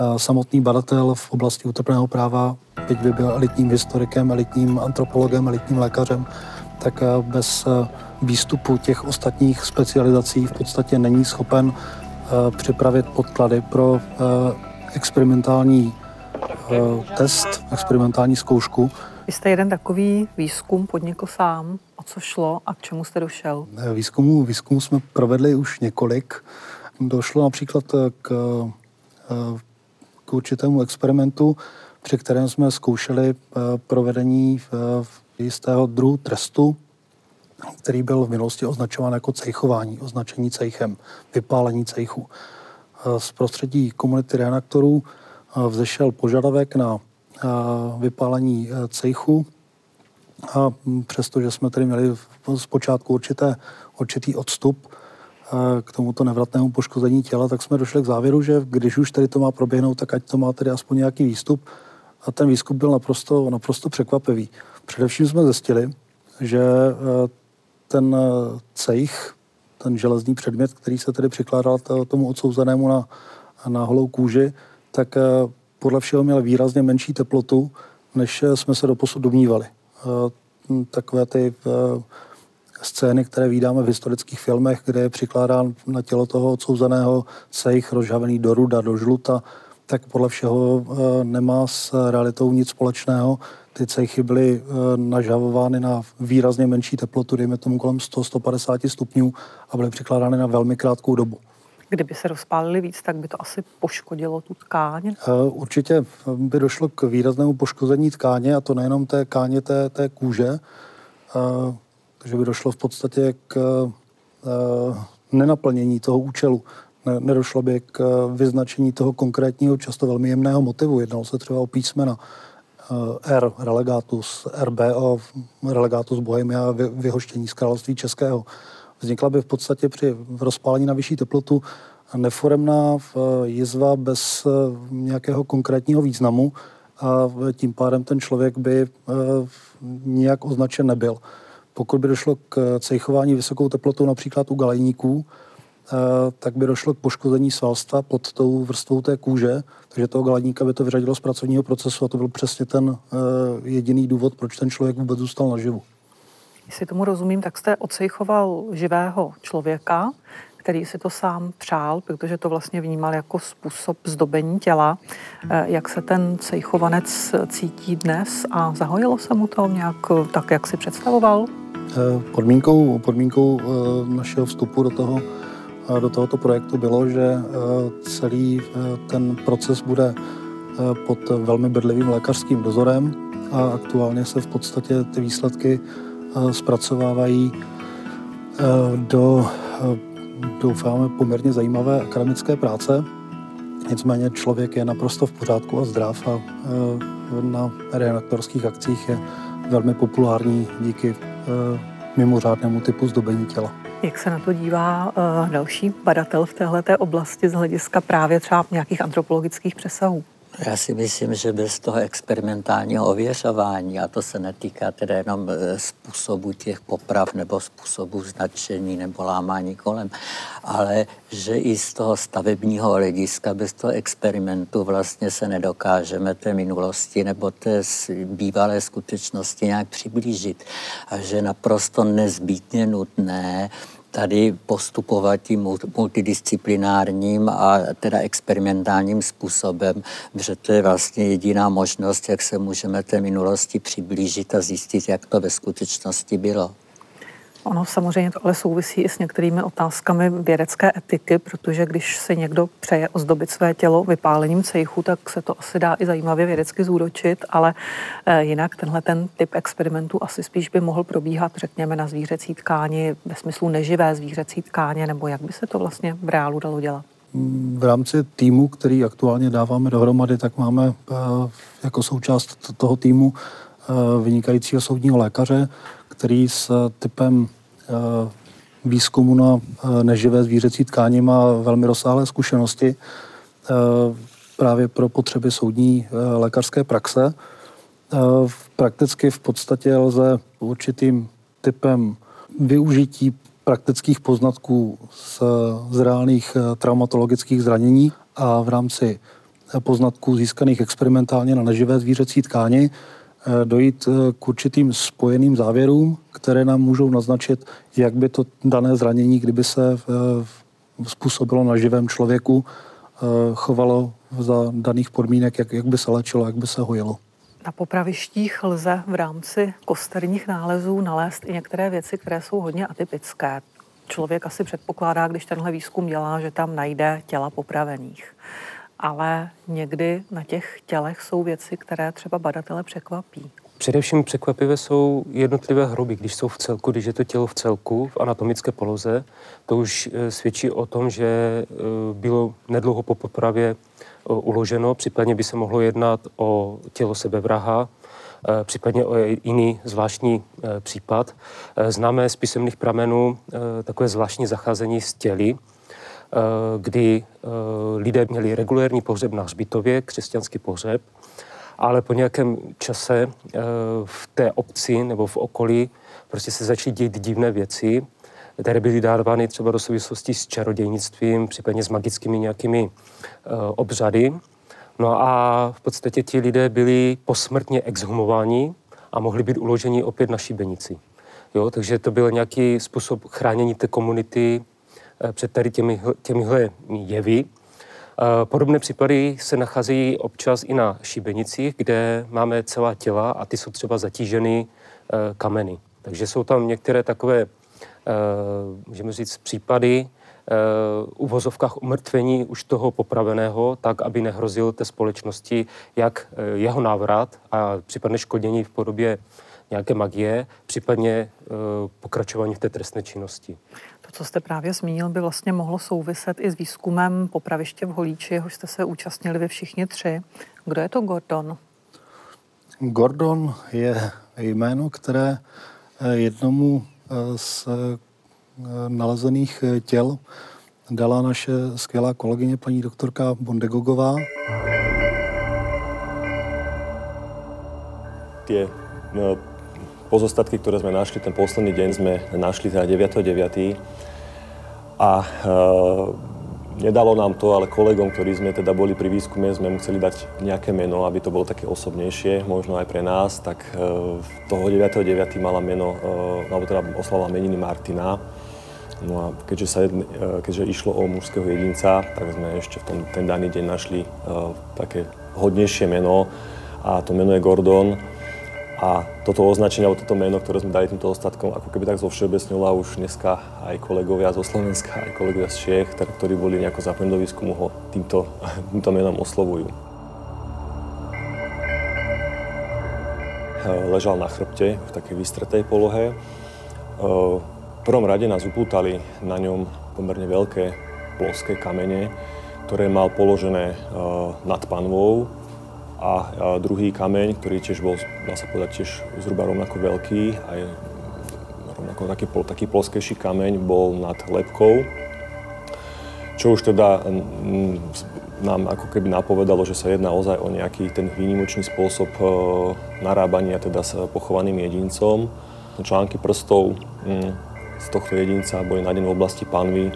Eh, samotný badatel v oblasti útrpného práva, byť by byl elitním historikem, elitním antropologem, elitním lékařem, tak eh, bez výstupu těch ostatních specializací v podstatě není schopen připravit podklady pro experimentální test, experimentální zkoušku. Vy jste jeden takový výzkum podnikl sám. O co šlo a k čemu jste došel? Výzkumu, výzkumu jsme provedli už několik. Došlo například k, k určitému experimentu, při kterém jsme zkoušeli eh, provedení jistého druhu trestu, který byl v minulosti označován jako cejchování, označení cejchem, vypálení cejchu. Eh, z prostředí komunity reaktorů eh, vzešel požadavek na vypálení cejchu a přestože jsme tady měli zpočátku určité, určitý odstup k tomuto nevratnému poškození těla, tak jsme došli k závěru, že když už tady to má proběhnout, tak ať to má tedy aspoň nějaký výstup. A ten výstup byl naprosto, naprosto překvapivý. Především jsme zjistili, že ten e, cejch, ten železný předmět, který se tedy přikládal tomu odsouzenému na, na holou kůži, tak e, podle všeho měl výrazně menší teplotu, než jsme se doposud domnívali. Takové ty scény, které vydáme v historických filmech, kde je přikládán na tělo toho odsouzeného sejch rozžavený do ruda, do žluta, tak podle všeho eh, nemá s realitou nic společného. Ty cejchy byly eh, nažavovány na výrazně menší teplotu, dejme tomu kolem 100-150 stupňů a byly přikládány na velmi krátkou dobu. Kdyby se rozpálili víc, tak by to asi poškodilo tu tkáň? Eh, určitě by došlo k výraznému poškození tkáně, a to nejenom té tkáně té, té kůže, takže by došlo v podstatě k eh, nenaplnění toho účelu. Nedošlo by k vyznačení toho konkrétního, často velmi jemného motivu. Jednalo se třeba o písmena eh, R, relegatus, RBO, relegatus Bohemia, vyhoštění z království českého. Vznikla by v podstatě při rozpálení na vyšší teplotu neforemná eh, jizva bez nějakého konkrétního významu a tím pádem ten člověk by nijak označen nebyl. Pokud by došlo k cejchování vysokou teplotou například u galejníků, eh, tak by došlo k poškození svalstva pod tou vrstvou té kůže, takže toho galejníka by to vyřadilo z pracovního procesu a to byl přesně ten eh, jediný důvod, proč ten člověk vůbec zůstal naživu. Jestli tomu rozumím, tak jste ocejchoval živého člověka, který si to sám přál, protože to vlastně vnímal jako způsob zdobení těla. Eh, jak se ten cejchovanec cítí dnes a zahojilo se mu to nějak tak, jak si představoval? Eh, podmínkou, podmínkou eh, našeho vstupu do, toho, eh, do tohoto projektu bylo, že celý ten proces bude pod velmi bedlivým lékařským dozorem a aktuálně se v podstatě ty výsledky zpracovávají do, doufáme, poměrně zajímavé akademické práce. Nicméně člověk je naprosto v pořádku a zdrav a na redaktorských akcích je velmi populární díky Eh, mimořádnému typu zdobení těla. Jak se na to dívá uh, další badatel v této oblasti z hlediska právě třeba nějakých antropologických přesahů? Já si myslím, že bez toho experimentálního ověřování, a to se netýká tedy jenom e, způsobu těch poprav nebo způsobu značení nebo lámání kolem, ale že i z toho stavebního hlediska bez toho experimentu vlastně se nedokážeme té minulosti nebo té bývalé skutečnosti nějak přiblížit. A že naprosto nezbytně nutné tady postupovat tím multidisciplinárním a teda experimentálním způsobem, protože to je vlastně jediná možnost, jak se můžeme té minulosti přiblížit a zjistit, jak to ve skutečnosti bylo. Ono samozřejmě to ale souvisí i s některými otázkami vědecké etiky, protože když si někdo přeje ozdobit své tělo vypálením cejchu, tak se to asi dá i zajímavě vědecky zúročit, ale eh, jinak tenhle ten typ experimentu asi spíš by mohl probíhat, řekněme, na zvířecí tkáni, ve smyslu neživé zvířecí tkáně, nebo jak by se to vlastně v reálu dalo dělat? V rámci týmu, který aktuálně dáváme dohromady, tak máme eh, jako součást toho týmu eh, vynikajícího soudního lékaře, který s typem výzkumu na eh, neživé zvířecí tkáně má velmi rozsáhlé zkušenosti. Eh, právě pro potřeby soudní lékařské praxe. Prakticky v podstatě lze určitým typem využití praktických poznatků z, z reálných traumatologických zranění a v rámci poznatků získaných experimentálně na neživé zvířecí tkáni eh, dojít eh, k určitým spojeným závěrům, které nám můžou naznačit, jak by to dané zranění, kdyby se eh, způsobilo na živém člověku, chovalo za daných podmínek, jak, jak by se léčilo, jak by se hojilo. Na popravištích lze v rámci kosterních nálezů nalézt i některé věci, které jsou hodně atypické. Člověk asi předpokládá, když tenhle výzkum dělá, že tam najde těla popravených ale někdy na těch tělech jsou věci, které třeba badatele překvapí. Především překvapivé jsou jednotlivé hroby, když jsou v celku, když je to tělo v celku, v anatomické poloze. To už eh, svědčí o tom, že eh, bylo nedlouho po popravě eh, uloženo, případně by se mohlo jednat o tělo sebevraha, případně o jiný zvláštní případ. Známe z písemných pramenů takové zvláštní zacházení s těly, kdy eh, lidé měli regulérní pohřeb na hřbitově, křesťanský pohřeb, ale po nějakém čase eh, v té obci nebo v okolí prostě se začaly dít divné věci, které byly dávány třeba do souvislosti s čarodějnictvím, případně s magickými nějakými obřady. No a v podstatě ti lidé byli posmrtně exhumováni a mohli být uloženi opět na šibenici. Jo, takže to byl nějaký způsob chránění té komunity Eh, před tady těmi, těmihle jevy. Eh, podobné případy se nacházejí občas i na šibenicích, kde máme celá těla a ty jsou třeba zatíženy eh, kameny. Takže jsou tam některé takové, můžeme říct, případy u vozovkách umrtvení už toho popraveného, tak, aby nehrozil té společnosti jak jeho návrat a případné škodění v podobě nějaké magie, případně pokračování v té trestné činnosti co jste právě zmínil, by vlastně mohlo souviset i s výzkumem popraviště v Holíči, jehož jste se účastnili vy všichni tři. Kdo je to Gordon? Gordon je jméno, které eh, jednomu eh, z eh, nalezených těl dala naše skvělá kolegyně paní doktorka Bondegogová. No, pozostatky, ktoré sme našli, ten posledný deň sme našli teda 9.9. A e, nedalo nám to, ale kolegom, ktorí sme teda boli pri výskume, sme museli dať nejaké meno, aby to bolo také osobnejšie, možno aj pre nás, tak e, toho 9.9. mala meno, e, alebo teda oslavovala meniny Martina. No a keďže, sa jedne, keďže išlo o mužského jedinca, tak sme ešte v tom, ten daný deň našli také hodnejšie meno a to meno je Gordon. A toto označenie, alebo toto meno, ktoré sme dali týmto ostatkom, ako keby tak zo všeobecnila už dneska aj kolegovia zo Slovenska, aj kolegovia z Čech, ktorí boli nejako zapojení do výskumu, ho týmto, týmto menom oslovujú. Ležal na chrbte v takej vystretej polohe. V prvom rade nás upútali na ňom pomerne veľké ploské kamene, ktoré mal položené nad panvou a druhý kameň, ktorý tiež bol, dá sa povedať, tiež zhruba rovnako veľký, aj rovnako taký, taký ploskejší kameň bol nad lepkou, čo už teda nám ako keby napovedalo, že sa jedná ozaj o nejaký ten výnimočný spôsob e, narábania teda s pochovaným jedincom. Články prstov z tohto jedinca boli nájdené v oblasti panvy,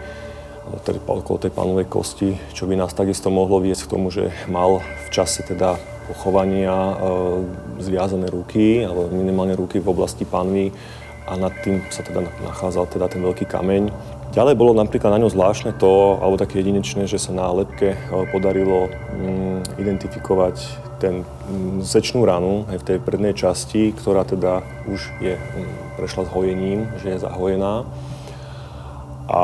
teda okolo tej panovej kosti, čo by nás takisto mohlo viesť k tomu, že mal v čase teda pochovania e, zviazané ruky, alebo minimálne ruky v oblasti panvy a nad tým sa teda nachádzal teda ten veľký kameň. Ďalej bolo napríklad na ňom zvláštne to, alebo také jedinečné, že sa na lepke e, podarilo mm, identifikovať ten mm, sečnú ranu aj v tej prednej časti, ktorá teda už je, mm, prešla s hojením, že je zahojená. A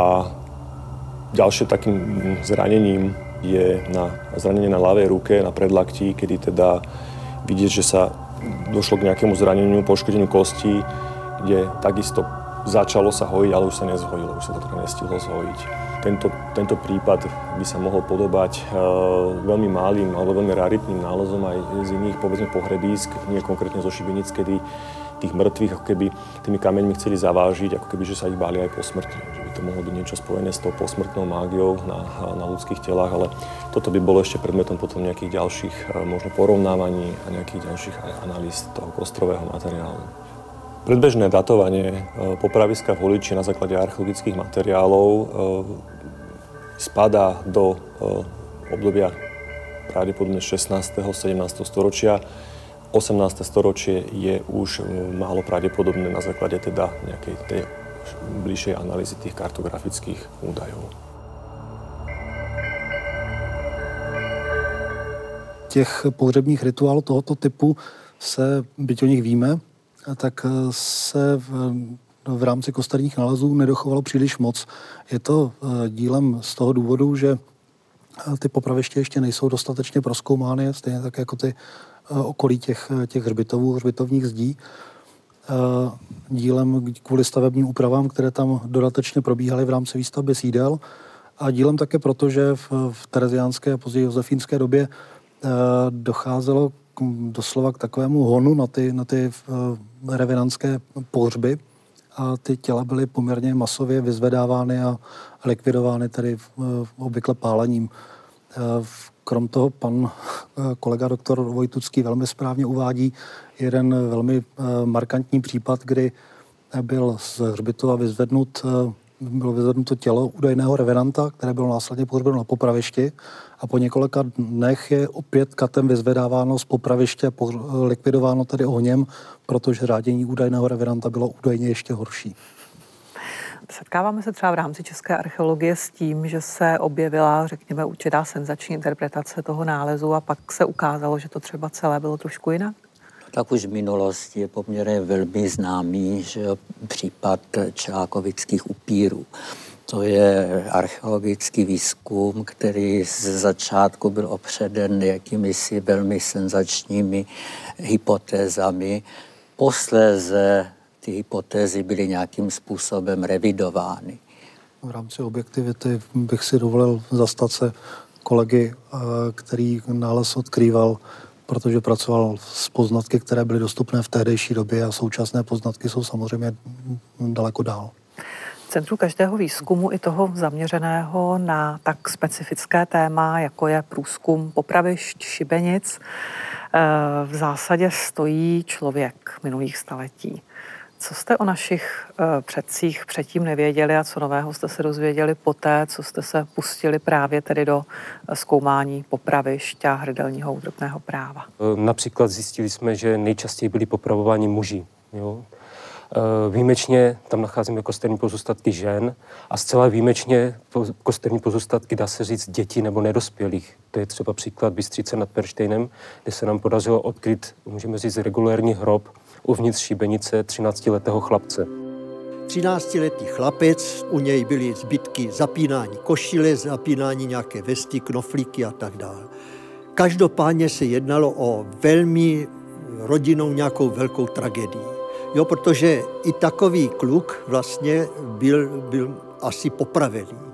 ďalšie takým zranením je na zranenie na ľavej ruke, na predlaktí, kedy teda vidieť, že sa došlo k nejakému zraneniu, poškodeniu kostí, kde takisto začalo sa hojiť, ale už sa nezhojilo, už sa to teda nestihlo zhojiť. Tento, tento prípad by sa mohol podobať uh, veľmi malým alebo veľmi raritným nálezom aj z iných, povedzme, pohrebísk, nie konkrétne zo Šibenic, kedy tých mŕtvych ako keby tými kameňmi chceli zavážiť, ako keby, že sa ich báli aj po smrti, to mohlo byť niečo spojené s tou posmrtnou mágiou na, na ľudských telách, ale toto by bolo ešte predmetom potom nejakých ďalších možno porovnávaní a nejakých ďalších analýz toho kostrového materiálu. Predbežné datovanie popraviska v Holiči na základe archeologických materiálov spadá do obdobia pravdepodobne 16. 17. storočia. 18. storočie je už málo pravdepodobné na základe teda nejakej tej bližšej analýzy tých kartografických údajov. Těch pohřebních rituálů tohoto typu se, byť o nich víme, tak se v, v rámci kostelních nalezů nedochovalo příliš moc. Je to eh, dílem z toho důvodu, že ty popraviště ještě nejsou dostatečně proskoumány, stejně tak jako ty eh, okolí těch, těch hřbitovů, hřbitovních zdí. Eh, dílem kvůli stavebním úpravám, které tam dodatečně probíhaly v rámci výstavby sídel a dílem také proto, že v, v tereziánské a později josefínské době eh, docházelo k, doslova k takovému honu na ty, na ty revenantské pohřby a ty těla byly poměrně masově vyzvedávány a likvidovány tedy obvykle pálením. Krom toho pan kolega doktor Vojtucký velmi správně uvádí jeden velmi markantní případ, kdy byl z hřbitova vyzvednut bylo vyzvednuto tělo údajného revenanta, které bylo následně pohřbeno na popravišti a po několika dnech je opět katem vyzvedáváno z popraviště, likvidováno tedy ohněm, protože řádění údajného revenanta bylo údajně ještě horší. Setkáváme se třeba v rámci české archeologie s tím, že se objevila, řekněme, určitá senzační interpretace toho nálezu a pak se ukázalo, že to třeba celé bylo trošku jinak? tak už v minulosti je poměrně velmi známý že případ čákovických upírů. To je archeologický výzkum, který z začátku byl opředen jakými si velmi senzačními hypotézami. Posléze ty hypotézy byly nějakým způsobem revidovány. V rámci objektivity bych si dovolil zastat se kolegy, eh, který nález odkrýval, protože pracoval s poznatky, které byly dostupné v tehdejší době a současné poznatky jsou samozřejmě daleko dál. V centru každého výzkumu i toho zaměřeného na tak specifické téma, jako je průzkum popravišť, šibenic, eh, v zásadě stojí člověk minulých staletí. Co jste o našich uh, předcích předtím nevěděli a co nového jste se dozvěděli poté, co jste se pustili právě tedy do eh, zkoumání popravišť a hrdelního útrpného práva? Eh, například zjistili jsme, že nejčastěji byli popravováni muži. Jo? Výjimečně tam nacházíme kosterní pozůstatky žen a zcela výjimečně kosterní pozůstatky, dá se říct, dětí nebo nedospělých. To je třeba příklad Bystřice nad Perštejnem, kde se nám podařilo odkryt, můžeme říct, regulérní hrob uvnitř šibenice 13-letého chlapce. 13-letý chlapec, u něj byly zbytky zapínání košile, zapínání nějaké vesty, knoflíky a tak dále. Každopádně se jednalo o velmi rodinou nějakou velkou tragédii. Jo, protože i takový kluk vlastně byl, byl asi popravený.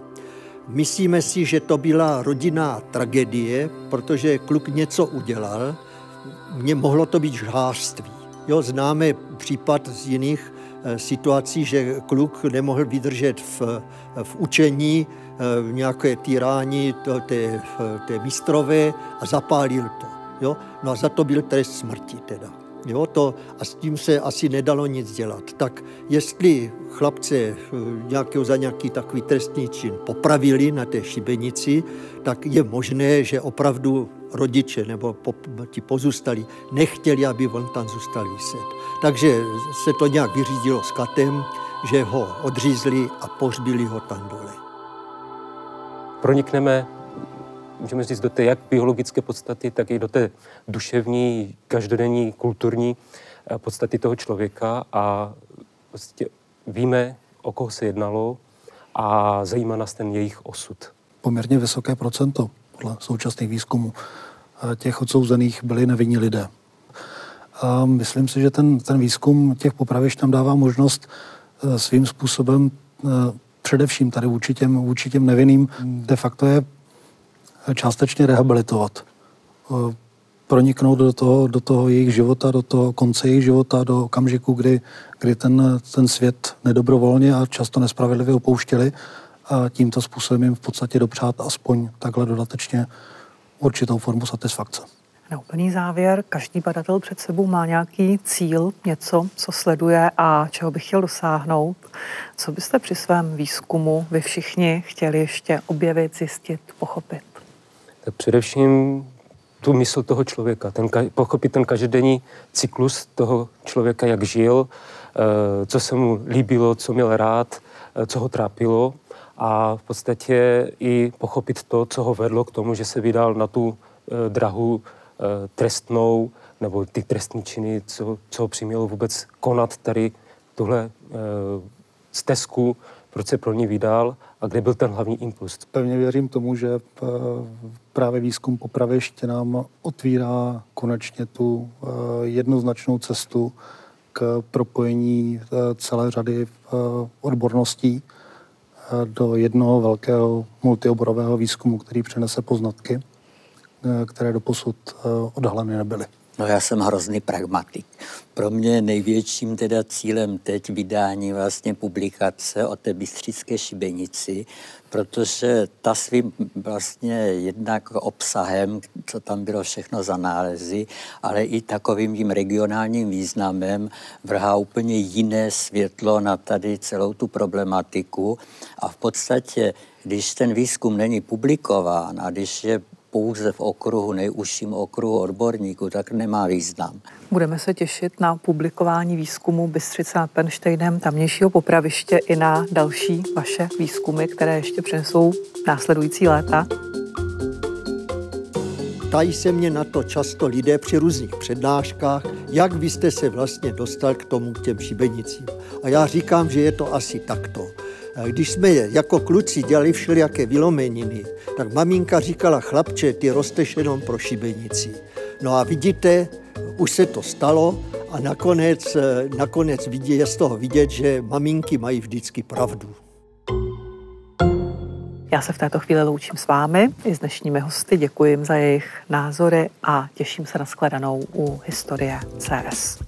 Myslíme si, že to byla rodinná tragédie, protože kluk něco udělal, mně mohlo to být žhářství. Jo, známe případ z jiných eh, situací, že kluk nemohl vydržet v, v učení, eh, v nějaké týrání té, té mistrové a zapálil to. Jo? No a za to byl trest smrti teda. Jo, to, a s tím se asi nedalo nic dělat. Tak jestli chlapce eh, nějakého za nějaký takový trestný čin popravili na té šibenici, tak je možné, že opravdu rodiče nebo po, ti pozůstalí nechtěli, aby on tam zůstal vyset. Takže se to nějak vyřídilo s katem, že ho odřízli a pohřbili ho tam dole. Pronikneme můžeme říct, do té jak biologické podstaty, tak i do té duševní, každodenní, kulturní eh, podstaty toho člověka a prostě víme, o koho se jednalo a zajímá nás ten jejich osud. Poměrně vysoké procento podle současných výzkumů těch odsouzených byli nevinní lidé. A myslím si, že ten, ten výzkum těch popravišť tam dává možnost eh, svým způsobem eh, především tady vůči těm, vůči těm nevinným de facto je částečně rehabilitovat. Eh, proniknout do toho, do toho jejich života, do toho konce jejich života, do okamžiku, kdy, kdy ten, ten svět nedobrovolně a často nespravedlivě opouštěli a tímto způsobem jim v podstatě dopřát aspoň takhle dodatečně určitou formu satisfakce. Na úplný závěr, každý badatel před sebou má nějaký cíl, něco, co sleduje a čeho by chtěl dosáhnout. Co byste při svém výzkumu vy všichni chtěli ještě objevit, zjistit, pochopit? Tak především tu mysl toho člověka, ten, pochopit ten každodenní cyklus toho člověka, jak žil, eh, co se mu líbilo, co měl rád, eh, co ho trápilo a v podstatě i pochopit to, co ho vedlo k tomu, že se vydal na tu eh, drahu trestnou nebo ty trestní činy, co, co ho přimělo vůbec konat tady tuhle stezku, proč se pro ní vydal a kde byl ten hlavní impuls. Pevně věřím tomu, že právě výzkum popraviště nám otvírá konečně tu eh, jednoznačnou cestu k propojení eh, celé řady eh, odborností do jednoho velkého multioborového výzkumu, který přinese poznatky, které doposud odhaleny nebyly. No já jsem hrozný pragmatik. Pro mě největším teda cílem teď vydání vlastně publikace o té bystřické šibenici, protože ta svým vlastně jednak obsahem, co tam bylo všechno za nálezy, ale i takovým tím regionálním významem vrhá úplně jiné světlo na tady celou tu problematiku a v podstatě když ten výzkum není publikován a když je pouze v okruhu, nejužším okruhu odborníků, tak nemá význam. Budeme se těšit na publikování výzkumu Bystřice nad Penštejnem, tamnějšího popraviště i na další vaše výzkumy, které ještě přinesou následující léta. Ptají se mě na to často lidé při různých přednáškách, jak vy jste se vlastně dostal k tomu, k těm šibenicím. A já říkám, že je to asi takto. Když jsme jako kluci dělali všelijaké vylomeniny, tak maminka říkala, chlapče, ty rosteš jenom pro šibenici. No a vidíte, už se to stalo a nakonec, nakonec vidě, je z toho vidět, že maminky mají vždycky pravdu. Já se v této chvíli loučím s vámi i s dnešními hosty. Děkuji za jejich názory a těším se na skladanou u historie CS.